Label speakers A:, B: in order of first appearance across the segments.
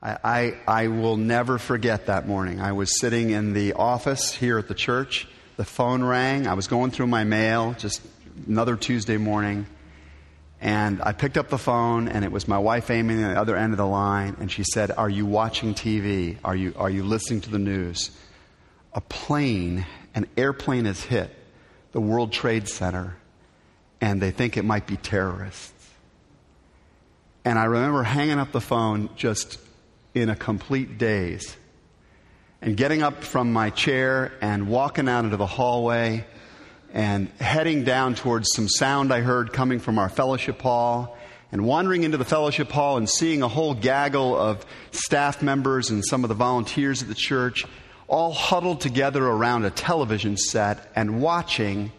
A: I, I, I will never forget that morning. I was sitting in the office here at the church. The phone rang. I was going through my mail, just another Tuesday morning. And I picked up the phone, and it was my wife Amy on the other end of the line, and she said, Are you watching TV? Are you, are you listening to the news? A plane, an airplane has hit the World Trade Center, and they think it might be terrorists. And I remember hanging up the phone just in a complete daze and getting up from my chair and walking out into the hallway and heading down towards some sound I heard coming from our fellowship hall and wandering into the fellowship hall and seeing a whole gaggle of staff members and some of the volunteers at the church all huddled together around a television set and watching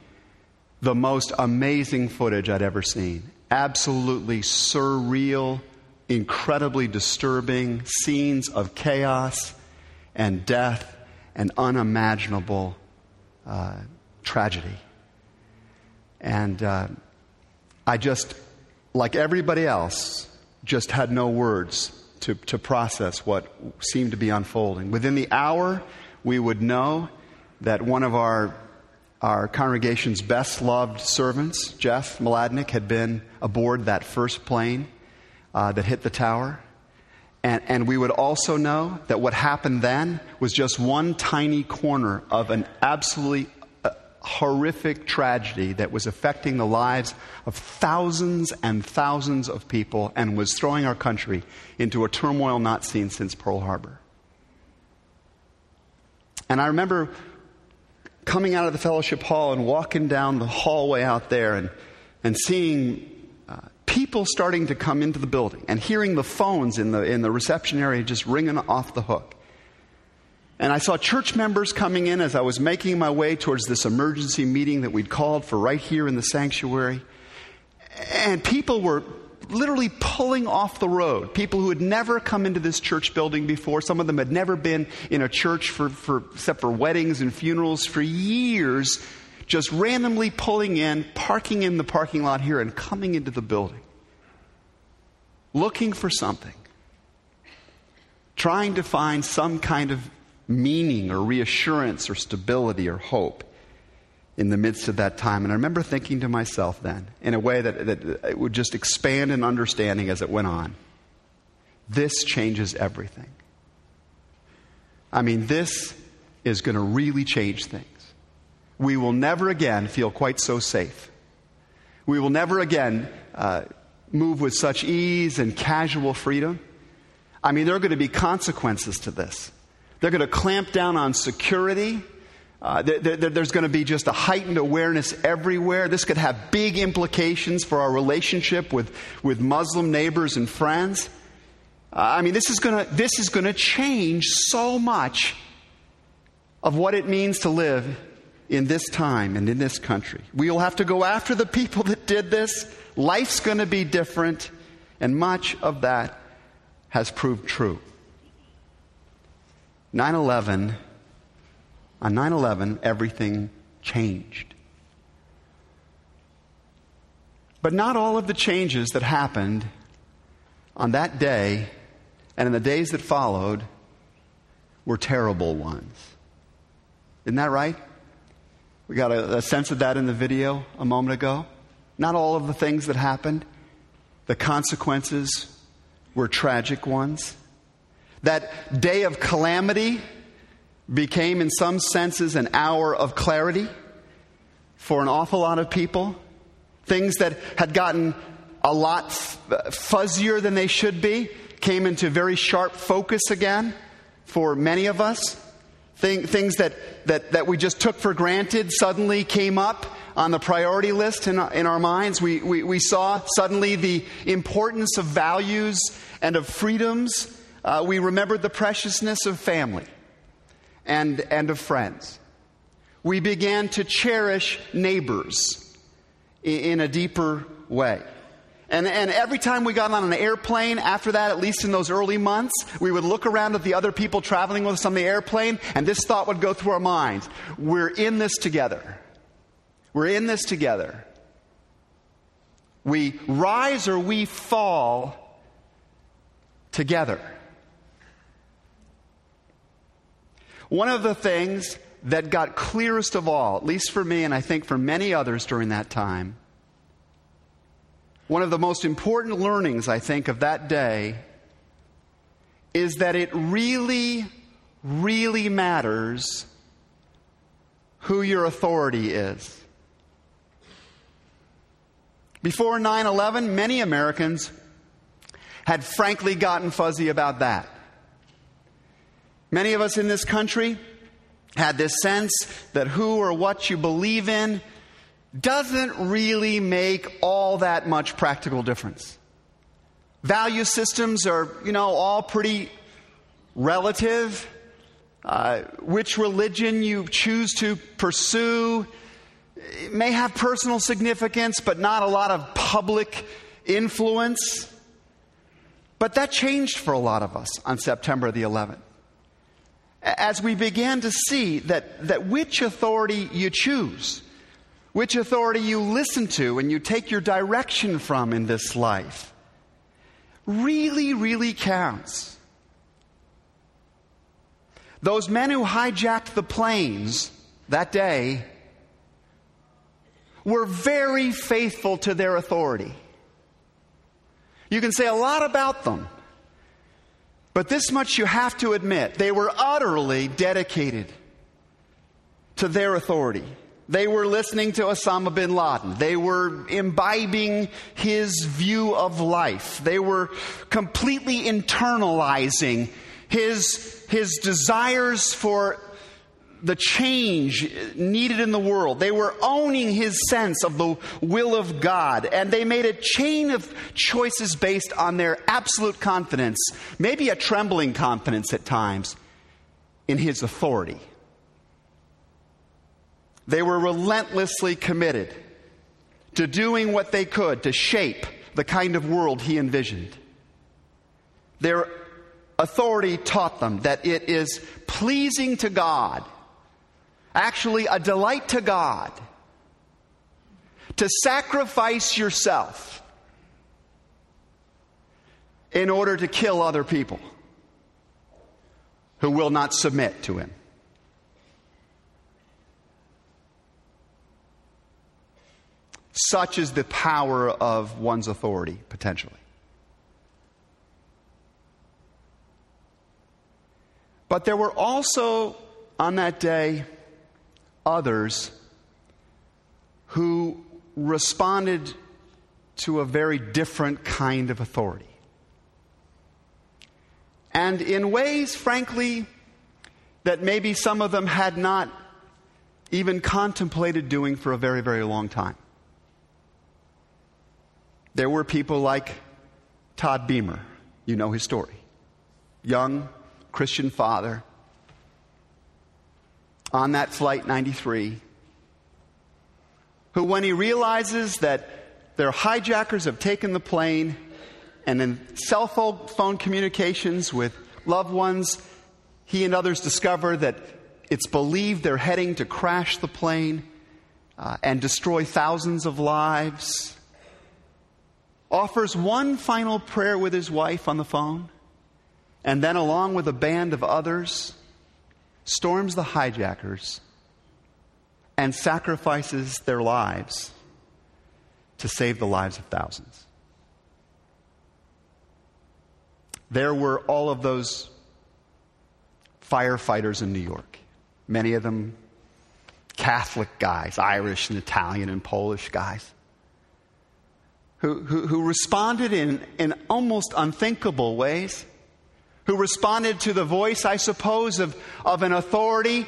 A: the most amazing footage I'd ever seen. Absolutely surreal, incredibly disturbing scenes of chaos and death and unimaginable uh, tragedy. And uh, I just, like everybody else, just had no words to, to process what seemed to be unfolding. Within the hour, we would know that one of our, our congregation's best loved servants, Jeff Mladenik, had been aboard that first plane uh, that hit the tower. And, and we would also know that what happened then was just one tiny corner of an absolutely uh, horrific tragedy that was affecting the lives of thousands and thousands of people and was throwing our country into a turmoil not seen since Pearl Harbor. And I remember coming out of the fellowship hall and walking down the hallway out there and, and seeing people starting to come into the building and hearing the phones in the, in the reception area just ringing off the hook. And I saw church members coming in as I was making my way towards this emergency meeting that we'd called for right here in the sanctuary. And people were literally pulling off the road. People who had never come into this church building before. Some of them had never been in a church for, for, except for weddings and funerals for years just randomly pulling in, parking in the parking lot here, and coming into the building. Looking for something. Trying to find some kind of meaning or reassurance or stability or hope in the midst of that time. And I remember thinking to myself then, in a way that, that it would just expand in understanding as it went on this changes everything. I mean, this is going to really change things we will never again feel quite so safe. We will never again uh, move with such ease and casual freedom. I mean, there are going to be consequences to this. They're going to clamp down on security. Uh, there's going to be just a heightened awareness everywhere. This could have big implications for our relationship with, with Muslim neighbors and friends. Uh, I mean, this is going to this is going to change so much of what it means to live in this time and in this country. We will have to go after the people that did this. Life's going to be different, and much of that has proved true. 9 11, on 9 11, everything changed. But not all of the changes that happened on that day and in the days that followed were terrible ones. Isn't that right? We got a, a sense of that in the video a moment ago. Not all of the things that happened, the consequences were tragic ones. That day of calamity became, in some senses, an hour of clarity for an awful lot of people. Things that had gotten a lot fuzzier than they should be came into very sharp focus again for many of us. Thing, things that, that, that we just took for granted suddenly came up on the priority list in our, in our minds. We, we, we saw suddenly the importance of values and of freedoms. Uh, we remembered the preciousness of family and, and of friends. We began to cherish neighbors in, in a deeper way. And, and every time we got on an airplane after that, at least in those early months, we would look around at the other people traveling with us on the airplane, and this thought would go through our minds We're in this together. We're in this together. We rise or we fall together. One of the things that got clearest of all, at least for me and I think for many others during that time, one of the most important learnings, I think, of that day is that it really, really matters who your authority is. Before 9 11, many Americans had frankly gotten fuzzy about that. Many of us in this country had this sense that who or what you believe in doesn't really make all that much practical difference. Value systems are, you know, all pretty relative. Uh, which religion you choose to pursue may have personal significance, but not a lot of public influence. But that changed for a lot of us on September the 11th as we began to see that, that which authority you choose, which authority you listen to and you take your direction from in this life, really, really counts. Those men who hijacked the planes that day were very faithful to their authority. You can say a lot about them. But this much you have to admit they were utterly dedicated to their authority. They were listening to Osama bin Laden. They were imbibing his view of life. They were completely internalizing his, his desires for the change needed in the world. They were owning his sense of the will of God, and they made a chain of choices based on their absolute confidence, maybe a trembling confidence at times, in his authority. They were relentlessly committed to doing what they could to shape the kind of world he envisioned. Their authority taught them that it is pleasing to God actually a delight to God to sacrifice yourself in order to kill other people who will not submit to Him. Such is the power of one's authority, potentially. But there were also on that day others who responded to a very different kind of authority. And in ways, frankly, that maybe some of them had not even contemplated doing for a very, very long time. There were people like Todd Beamer. You know his story. Young Christian father on that flight 93 who, when he realizes that their hijackers have taken the plane and in cell phone communications with loved ones, he and others discover that it's believed they're heading to crash the plane uh, and destroy thousands of lives. Offers one final prayer with his wife on the phone, and then, along with a band of others, storms the hijackers and sacrifices their lives to save the lives of thousands. There were all of those firefighters in New York, many of them Catholic guys, Irish and Italian and Polish guys, who, who, who responded in, in almost unthinkable ways who responded to the voice, I suppose, of, of an authority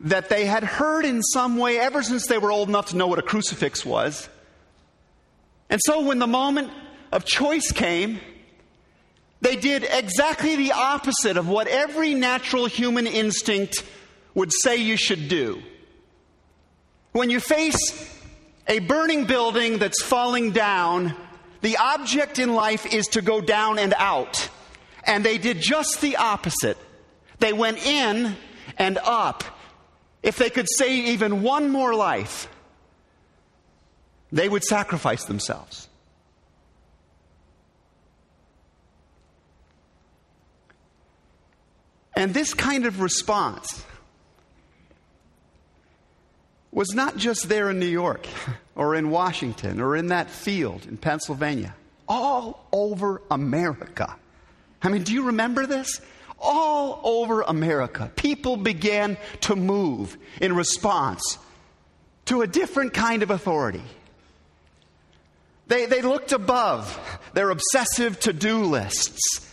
A: that they had heard in some way ever since they were old enough to know what a crucifix was. And so when the moment of choice came, they did exactly the opposite of what every natural human instinct would say you should do. When you face a burning building that's falling down, the object in life is to go down and out. And they did just the opposite. They went in and up. If they could save even one more life, they would sacrifice themselves. And this kind of response was not just there in New York or in Washington or in that field in Pennsylvania, all over America. I mean, do you remember this? All over America, people began to move in response to a different kind of authority. They, they looked above their obsessive to do lists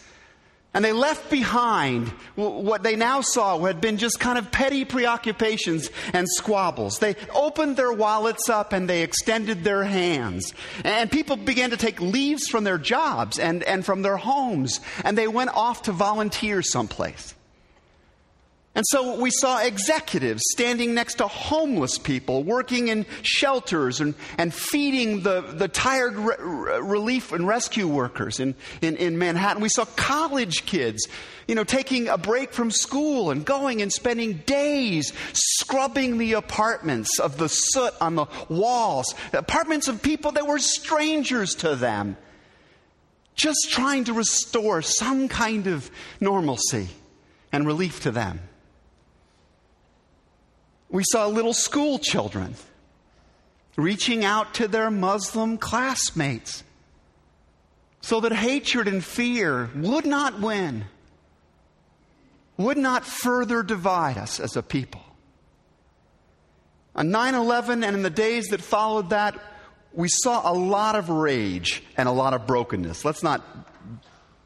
A: and they left behind what they now saw had been just kind of petty preoccupations and squabbles. They opened their wallets up and they extended their hands. And people began to take leaves from their jobs and, and from their homes, and they went off to volunteer someplace. And so we saw executives standing next to homeless people, working in shelters and, and feeding the, the tired re- relief and rescue workers in, in, in Manhattan. We saw college kids, you know, taking a break from school and going and spending days scrubbing the apartments of the soot on the walls, apartments of people that were strangers to them, just trying to restore some kind of normalcy and relief to them. We saw little school children reaching out to their Muslim classmates so that hatred and fear would not win, would not further divide us as a people. On 9 11 and in the days that followed that, we saw a lot of rage and a lot of brokenness. Let's not,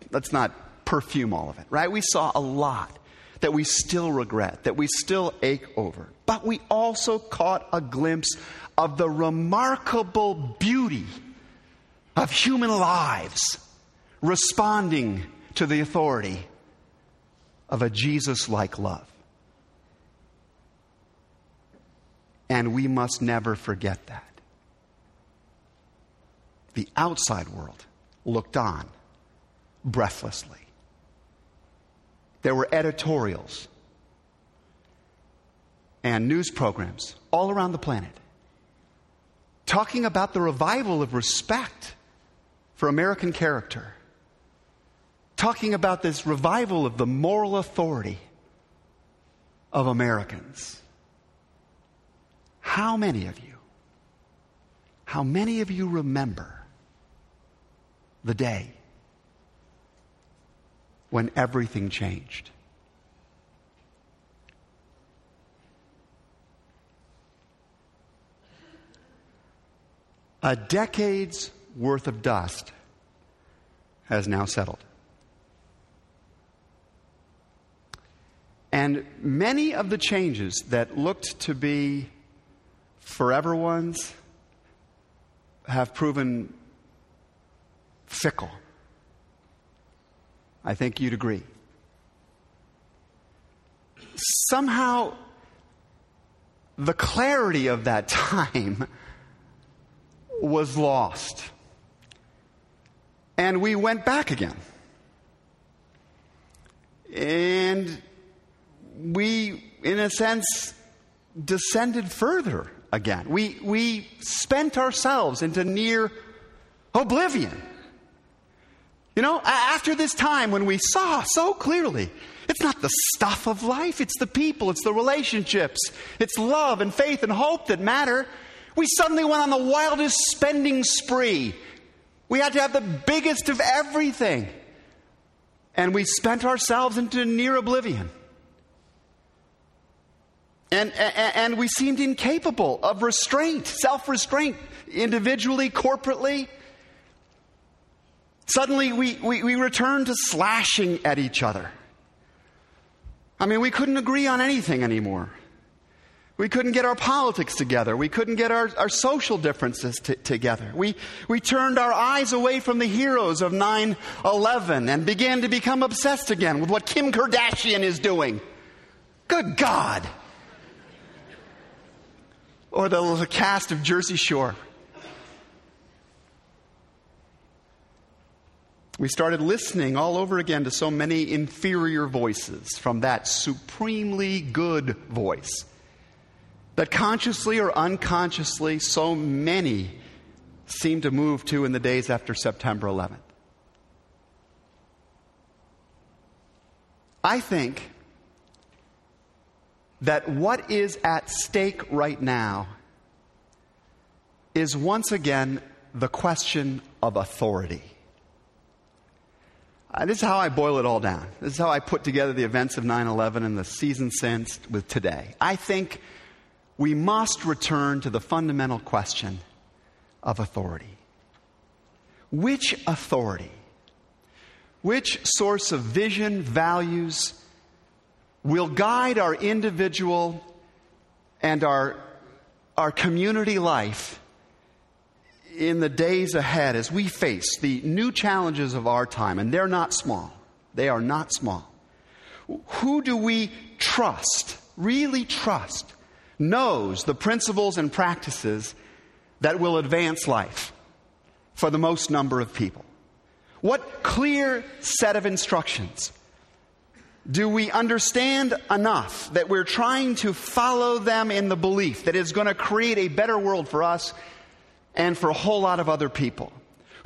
A: let's not perfume all of it, right? We saw a lot that we still regret, that we still ache over. But we also caught a glimpse of the remarkable beauty of human lives responding to the authority of a Jesus like love. And we must never forget that. The outside world looked on breathlessly. There were editorials and news programs all around the planet talking about the revival of respect for American character, talking about this revival of the moral authority of Americans. How many of you, how many of you remember the day when everything changed. A decade's worth of dust has now settled. And many of the changes that looked to be forever ones have proven fickle. I think you'd agree. Somehow, the clarity of that time was lost. And we went back again. And we, in a sense, descended further again. We, we spent ourselves into near oblivion. You know, after this time when we saw so clearly, it's not the stuff of life, it's the people, it's the relationships, it's love and faith and hope that matter. We suddenly went on the wildest spending spree. We had to have the biggest of everything. And we spent ourselves into near oblivion. And, and, and we seemed incapable of restraint, self restraint, individually, corporately. Suddenly, we, we, we return to slashing at each other. I mean, we couldn't agree on anything anymore. We couldn't get our politics together. We couldn't get our, our social differences t- together. We, we turned our eyes away from the heroes of 9 11 and began to become obsessed again with what Kim Kardashian is doing. Good God. Or the, the cast of Jersey Shore. We started listening all over again to so many inferior voices from that supremely good voice that consciously or unconsciously so many seem to move to in the days after September 11th. I think that what is at stake right now is once again the question of authority. Uh, this is how I boil it all down. This is how I put together the events of 9 11 and the season since with today. I think we must return to the fundamental question of authority. Which authority, which source of vision, values will guide our individual and our, our community life in the days ahead as we face the new challenges of our time, and they're not small. They are not small. Who do we trust, really trust, knows the principles and practices that will advance life for the most number of people? What clear set of instructions do we understand enough that we're trying to follow them in the belief that it's going to create a better world for us and for a whole lot of other people?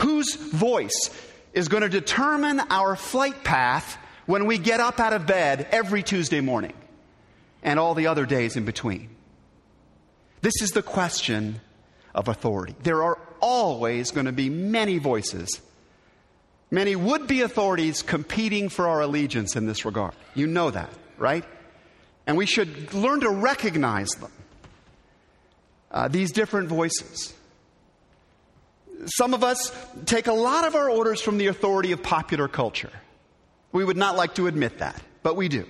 A: Whose voice is going to determine our flight path when we get up out of bed every Tuesday morning and all the other days in between? This is the question of authority. There are always going to be many voices, many would be authorities competing for our allegiance in this regard. You know that, right? And we should learn to recognize them, uh, these different voices. Some of us take a lot of our orders from the authority of popular culture. We would not like to admit that, but we do.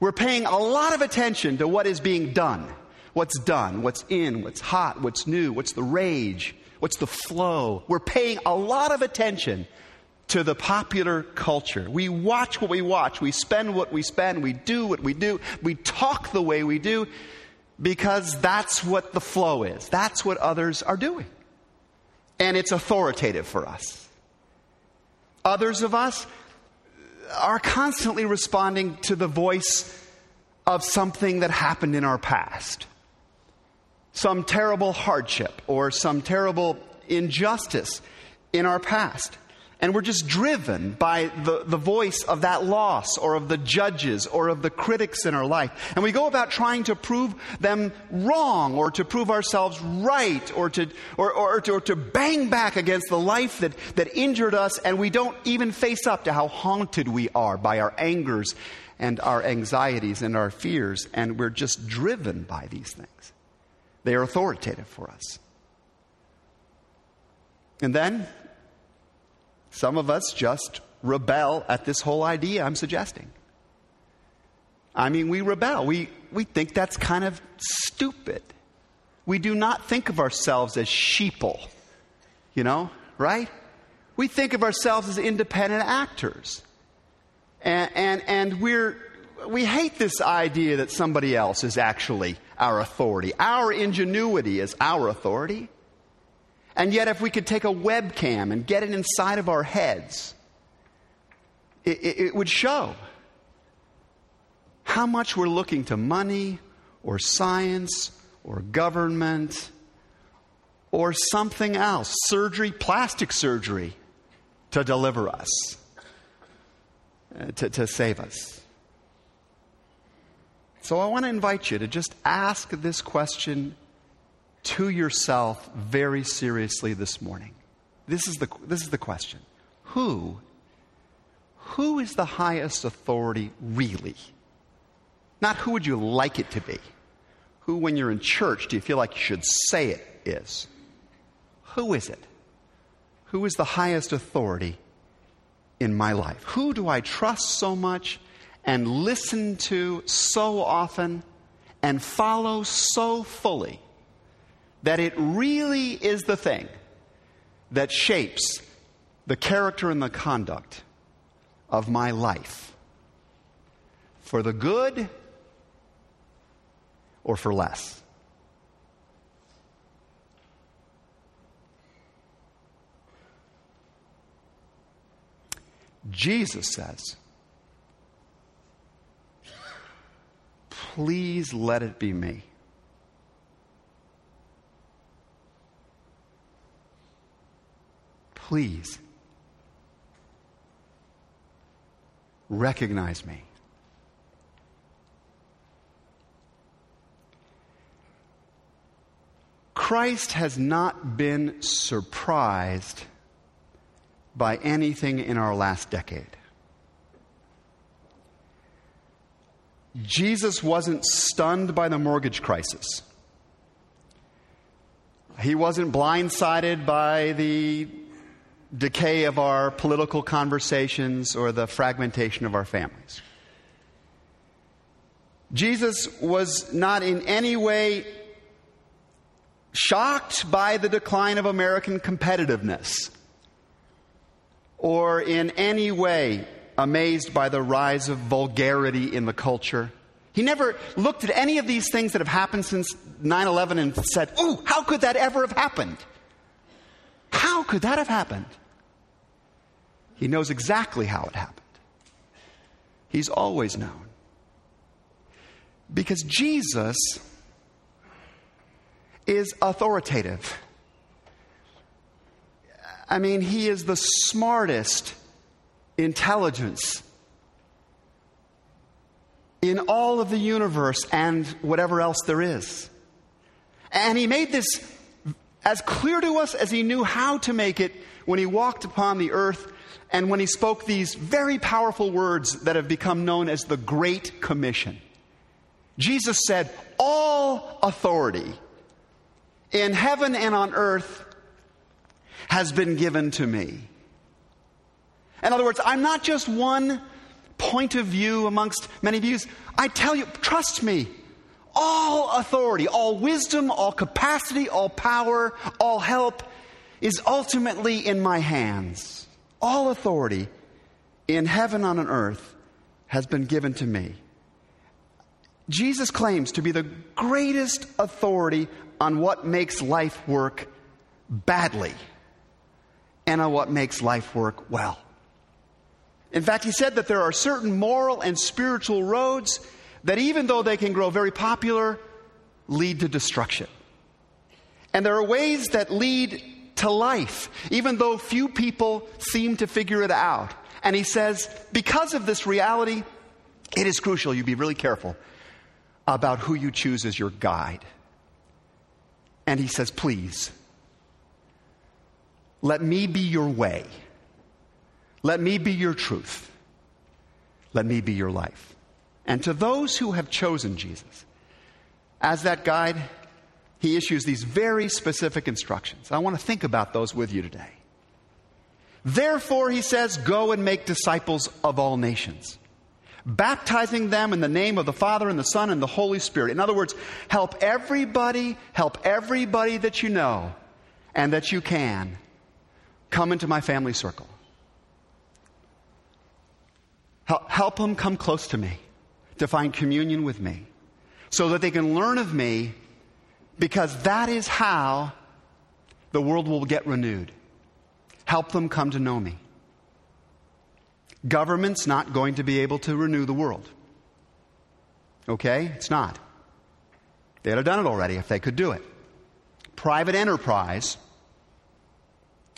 A: We're paying a lot of attention to what is being done, what's done, what's in, what's hot, what's new, what's the rage, what's the flow. We're paying a lot of attention to the popular culture. We watch what we watch, we spend what we spend, we do what we do, we talk the way we do because that's what the flow is. That's what others are doing and it's authoritative for us. Others of us are constantly responding to the voice of something that happened in our past. Some terrible hardship or some terrible injustice in our past. And we're just driven by the, the voice of that loss or of the judges or of the critics in our life. And we go about trying to prove them wrong or to prove ourselves right or to, or, or, to, or to bang back against the life that, that injured us. And we don't even face up to how haunted we are by our angers and our anxieties and our fears. And we're just driven by these things. They are authoritative for us. And then some of us just rebel at this whole idea I'm suggesting. I mean, we rebel. We, we think that's kind of stupid. We do not think of ourselves as sheeple, you know, right? We think of ourselves as independent actors. And, and, and we're, we hate this idea that somebody else is actually our authority. Our ingenuity is our authority. And yet, if we could take a webcam and get it inside of our heads, it, it, it would show how much we're looking to money or science or government or something else surgery, plastic surgery to deliver us, uh, to, to save us. So I want to invite you to just ask this question to yourself very seriously this morning. This is the, this is the question Who, who is the highest authority really? Not who would you like it to be. Who, when you're in church, do you feel like you should say it is? Who is it? Who is the highest authority in my life? Who do I trust so much and listen to so often and follow so fully? that it really is the thing that shapes the character and the conduct of my life for the good or for less. Jesus says, Please let it be me. Please recognize me. Christ has not been surprised by anything in our last decade. Jesus wasn't stunned by the mortgage crisis. He wasn't blindsided by the decay of our political conversations or the fragmentation of our families. Jesus was not in any way shocked by the decline of American competitiveness or in any way amazed by the rise of vulgarity in the culture. He never looked at any of these things that have happened since 9 11 and said, Ooh, how could that ever have happened? How could that have happened? He knows exactly how it happened. He's always known. Because Jesus is authoritative. I mean, he is the smartest intelligence in all of the universe and whatever else there is. And he made this as clear to us as he knew how to make it when he walked upon the earth and when he spoke these very powerful words that have become known as the Great Commission. Jesus said, All authority in heaven and on earth has been given to me. In other words, I'm not just one point of view amongst many views. I tell you, trust me, all authority, all wisdom, all capacity, all power, all help is ultimately in my hands. All authority in heaven and on earth has been given to me. Jesus claims to be the greatest authority on what makes life work badly and on what makes life work well. In fact, he said that there are certain moral and spiritual roads that, even though they can grow very popular, lead to destruction. And there are ways that lead to life, even though few people seem to figure it out. And he says, because of this reality, it is crucial you be really careful about who you choose as your guide. And he says, please, let me be your way. Let me be your truth. Let me be your life. And to those who have chosen Jesus as that guide, he issues these very specific instructions. I want to think about those with you today. Therefore, he says, go and make disciples of all nations, baptizing them in the name of the Father and the Son and the Holy Spirit. In other words, help everybody, help everybody that you know and that you can come into my family circle. Help them come close to me to find communion with me so that they can learn of me because that is how the world will get renewed. Help them come to know me. Government's not going to be able to renew the world. Okay? It's not. They'd have done it already if they could do it. Private enterprise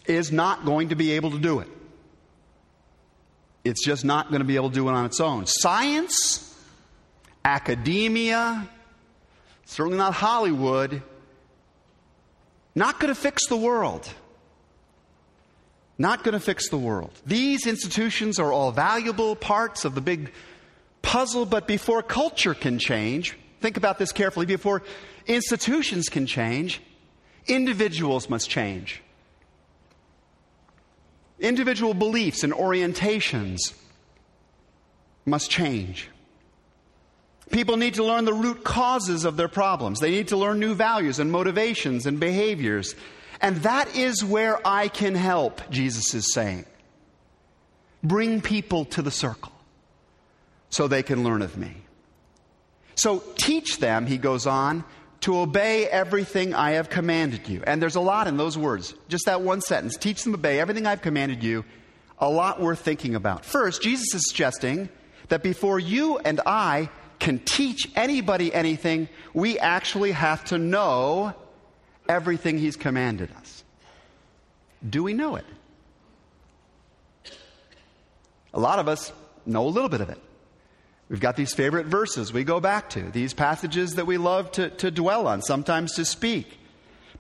A: is not going to be able to do it. It's just not going to be able to do it on its own. Science, academia, certainly not Hollywood, not going to fix the world. Not going to fix the world. These institutions are all valuable parts of the big puzzle, but before culture can change, think about this carefully, before institutions can change, individuals must change individual beliefs and orientations must change. People need to learn the root causes of their problems. They need to learn new values and motivations and behaviors. And that is where I can help, Jesus is saying. Bring people to the circle so they can learn of me. So teach them, he goes on, to obey everything I have commanded you. And there's a lot in those words. Just that one sentence. Teach them to obey everything I've commanded you. A lot worth thinking about. First, Jesus is suggesting that before you and I can teach anybody anything, we actually have to know everything He's commanded us. Do we know it? A lot of us know a little bit of it. We've got these favorite verses we go back to, these passages that we love to, to dwell on, sometimes to speak.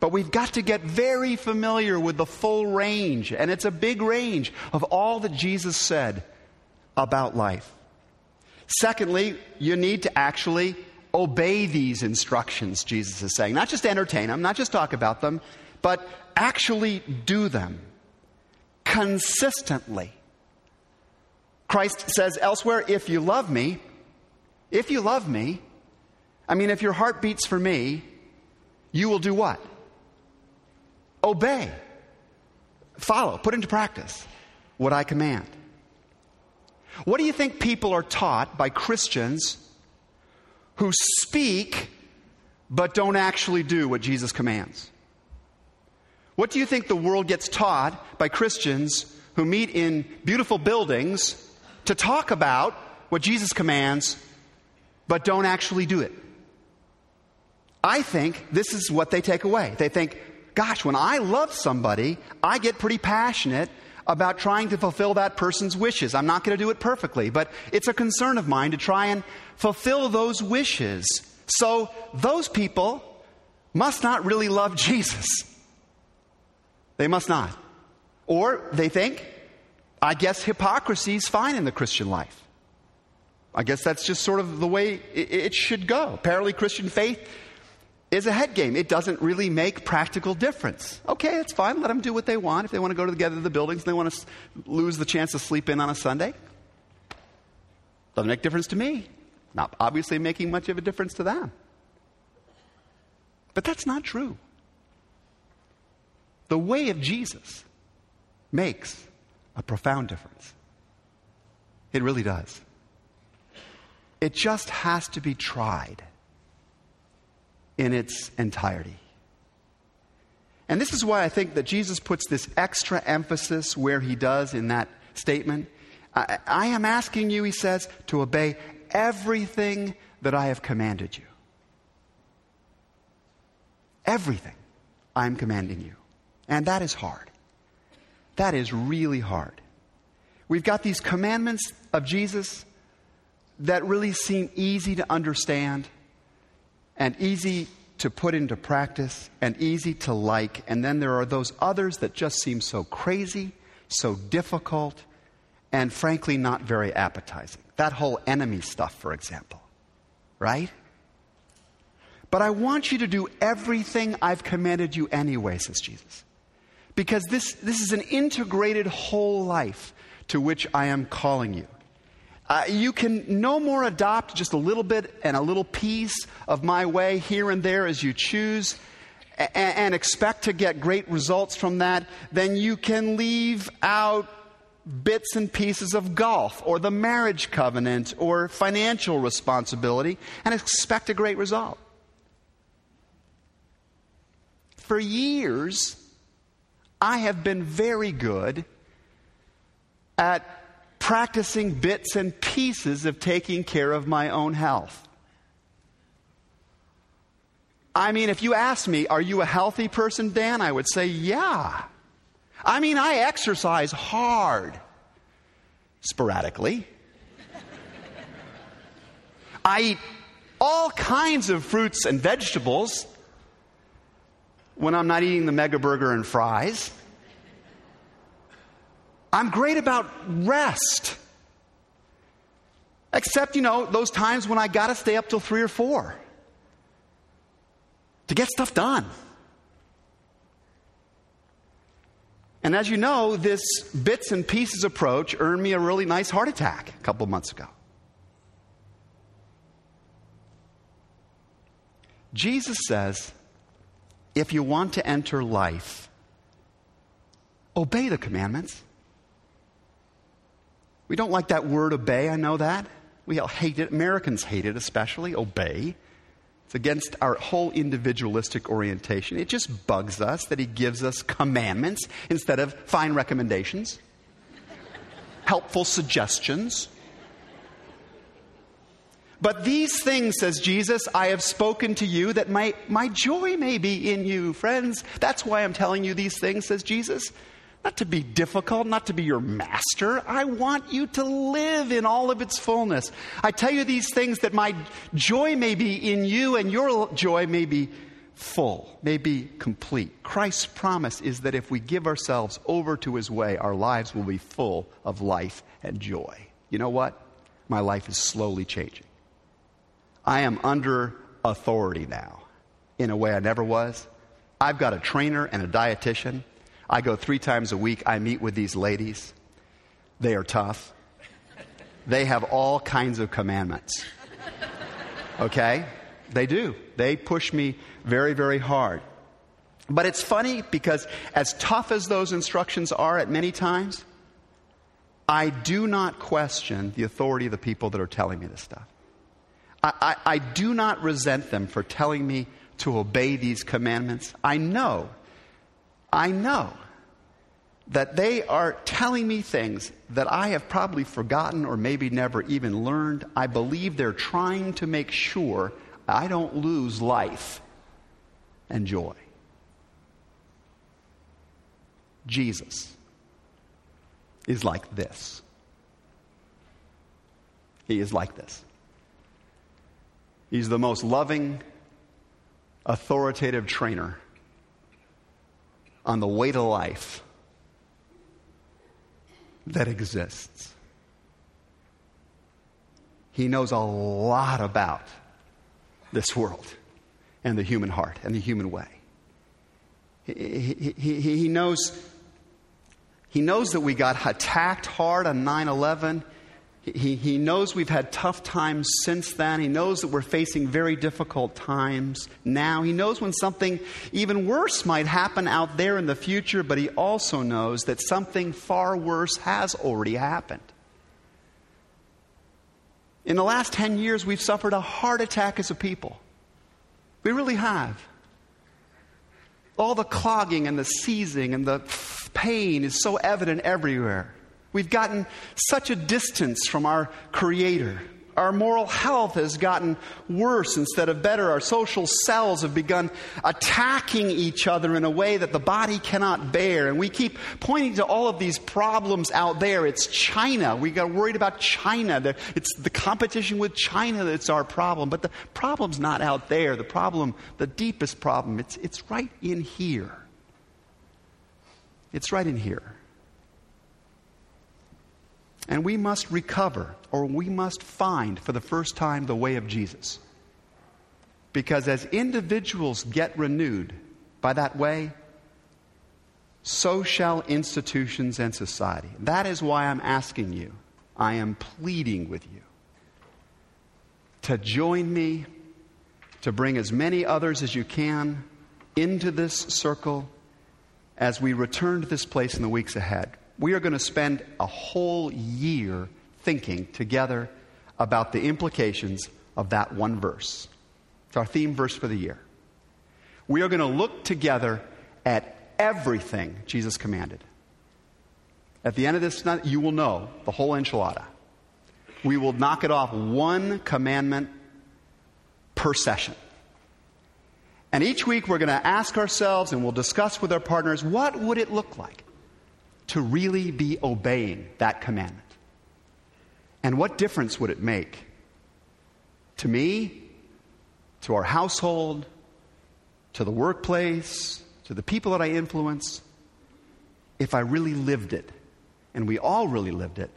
A: But we've got to get very familiar with the full range, and it's a big range of all that Jesus said about life. Secondly, you need to actually obey these instructions, Jesus is saying. Not just entertain them, not just talk about them, but actually do them consistently. Christ says elsewhere, if you love me, if you love me, I mean, if your heart beats for me, you will do what? Obey, follow, put into practice what I command. What do you think people are taught by Christians who speak but don't actually do what Jesus commands? What do you think the world gets taught by Christians who meet in beautiful buildings to talk about what Jesus commands but don't actually do it? I think this is what they take away. They think, gosh, when I love somebody, I get pretty passionate about trying to fulfill that person's wishes. I'm not going to do it perfectly, but it's a concern of mine to try and fulfill those wishes. So those people must not really love Jesus. They must not. Or they think, I guess hypocrisy is fine in the Christian life. I guess that's just sort of the way it should go. Apparently, Christian faith is a head game. It doesn't really make practical difference. Okay, it's fine. Let them do what they want. If they want to go together to the buildings and they want to lose the chance to sleep in on a Sunday, doesn't make difference to me. Not obviously making much of a difference to them. But that's not true. The way of Jesus makes a profound difference. It really does. It just has to be tried in its entirety. And this is why I think that Jesus puts this extra emphasis where he does in that statement. I, I, am asking you, he says, to obey everything that I have commanded you. Everything I am commanding you. And that is hard. That is really hard. We've got these commandments of Jesus that really seem easy to understand and easy to put into practice and easy to like. And then there are those others that just seem so crazy, so difficult, and frankly not very appetizing. That whole enemy stuff, for example. Right? But I want you to do everything I've commanded you anyway, says Jesus. Because this, this is an integrated whole life to which I am calling you. Uh, you can no more adopt just a little bit and a little piece of my way here and there as you choose and, and expect to get great results from that than you can leave out bits and pieces of golf or the marriage covenant or financial responsibility and expect a great result. For years, I have been very good at practicing bits and pieces of taking care of my own health. I mean, if you ask me, are you a healthy person, Dan? I would say, yeah. I mean, I exercise hard, sporadically. I eat all kinds of fruits and vegetables when I'm not eating the mega burger and fries. I'm great about rest. Except, you know, those times when I got to stay up till three or four to get stuff done. And as you know, this bits and pieces approach earned me a really nice heart attack a couple months ago. Jesus says, if you want to enter life, obey the commandments. We don't like that word obey, I know that. We all hate it. Americans hate it, especially obey. It's against our whole individualistic orientation. It just bugs us that he gives us commandments instead of fine recommendations, helpful suggestions. But these things, says Jesus, I have spoken to you that my, my joy may be in you, friends. That's why I'm telling you these things, says Jesus. Not to be difficult, not to be your master. I want you to live in all of its fullness. I tell you these things that my joy may be in you and your joy may be full, may be complete. Christ's promise is that if we give ourselves over to his way, our lives will be full of life and joy. You know what? My life is slowly changing. I am under authority now in a way I never was. I've got a trainer and a dietitian. I go three times a week. I meet with these ladies. They are tough. They have all kinds of commandments. Okay? They do. They push me very, very hard. But it's funny because, as tough as those instructions are at many times, I do not question the authority of the people that are telling me this stuff. I, I, do not resent them for telling me to obey these commandments. I know, I know that they are telling me things that I have probably forgotten or maybe never even learned. I believe they're trying to make sure I don't lose life and joy. Jesus is like this. He is like this. He's the most loving, authoritative trainer on the way to life that exists. He knows a lot about this world and the human heart and the human way. He, he, he, knows, he knows that we got attacked hard on 9 11. He, he knows we've had tough times since then. He knows that we're facing very difficult times now. He knows when something even worse might happen out there in the future, but he also knows that something far worse has already happened. In the last 10 years, we've suffered a heart attack as a people. We really have. All the clogging and the seizing and the pain is so evident everywhere. We've gotten such a distance from our Creator. Our moral health has gotten worse instead of better. Our social cells have begun attacking each other in a way that the body cannot bear. And we keep pointing to all of these problems out there. It's China. We got worried about China. It's the competition with China that's our problem. But the problem's not out there. The problem, the deepest problem, it's, it's right in here. It's right in here. And we must recover, or we must find for the first time the way of Jesus. Because as individuals get renewed by that way, so shall institutions and society. That is why I'm asking you, I am pleading with you to join me, to bring as many others as you can into this circle as we return to this place in the weeks ahead we are going to spend a whole year thinking together about the implications of that one verse. It's our theme verse for the year. We are going to look together at everything Jesus commanded. At the end of this, you will know the whole enchilada. We will knock it off one commandment per session. And each week we're going to ask ourselves and we'll discuss with our partners what would it look like to really be obeying that commandment? And what difference would it make to me, to our household, to the workplace, to the people that I influence, if I really lived it, and we all really lived it,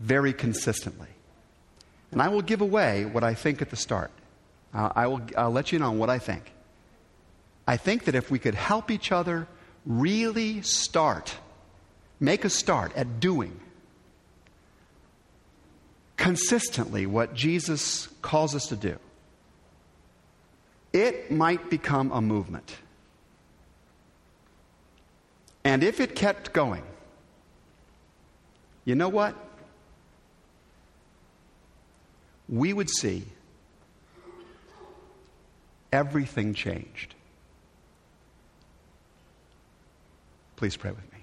A: very consistently? And I will give away what I think at the start. I will, I'll let you know what I think. I think that if we could help each other really start, make a start at doing consistently what Jesus calls us to do, it might become a movement. And if it kept going, you know what? We would see everything changed. Please pray with me.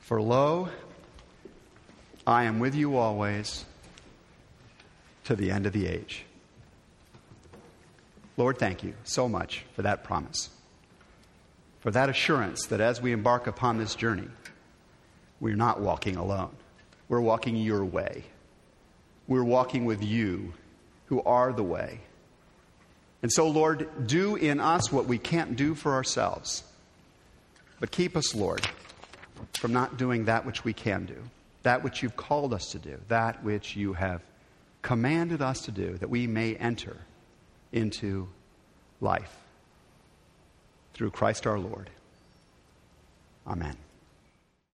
A: For lo, I am with you always to the end of the age. Lord, thank you so much for that promise. for that assurance that as we embark upon this journey, we're not walking alone. We're walking your way. We're walking with you, who are the way. And so, Lord, do in us what we can't do for ourselves. But keep us, Lord, from not doing that which we can do, that which you've called us to do, that which you have commanded us to do, that we may enter into life through Christ our Lord. Amen.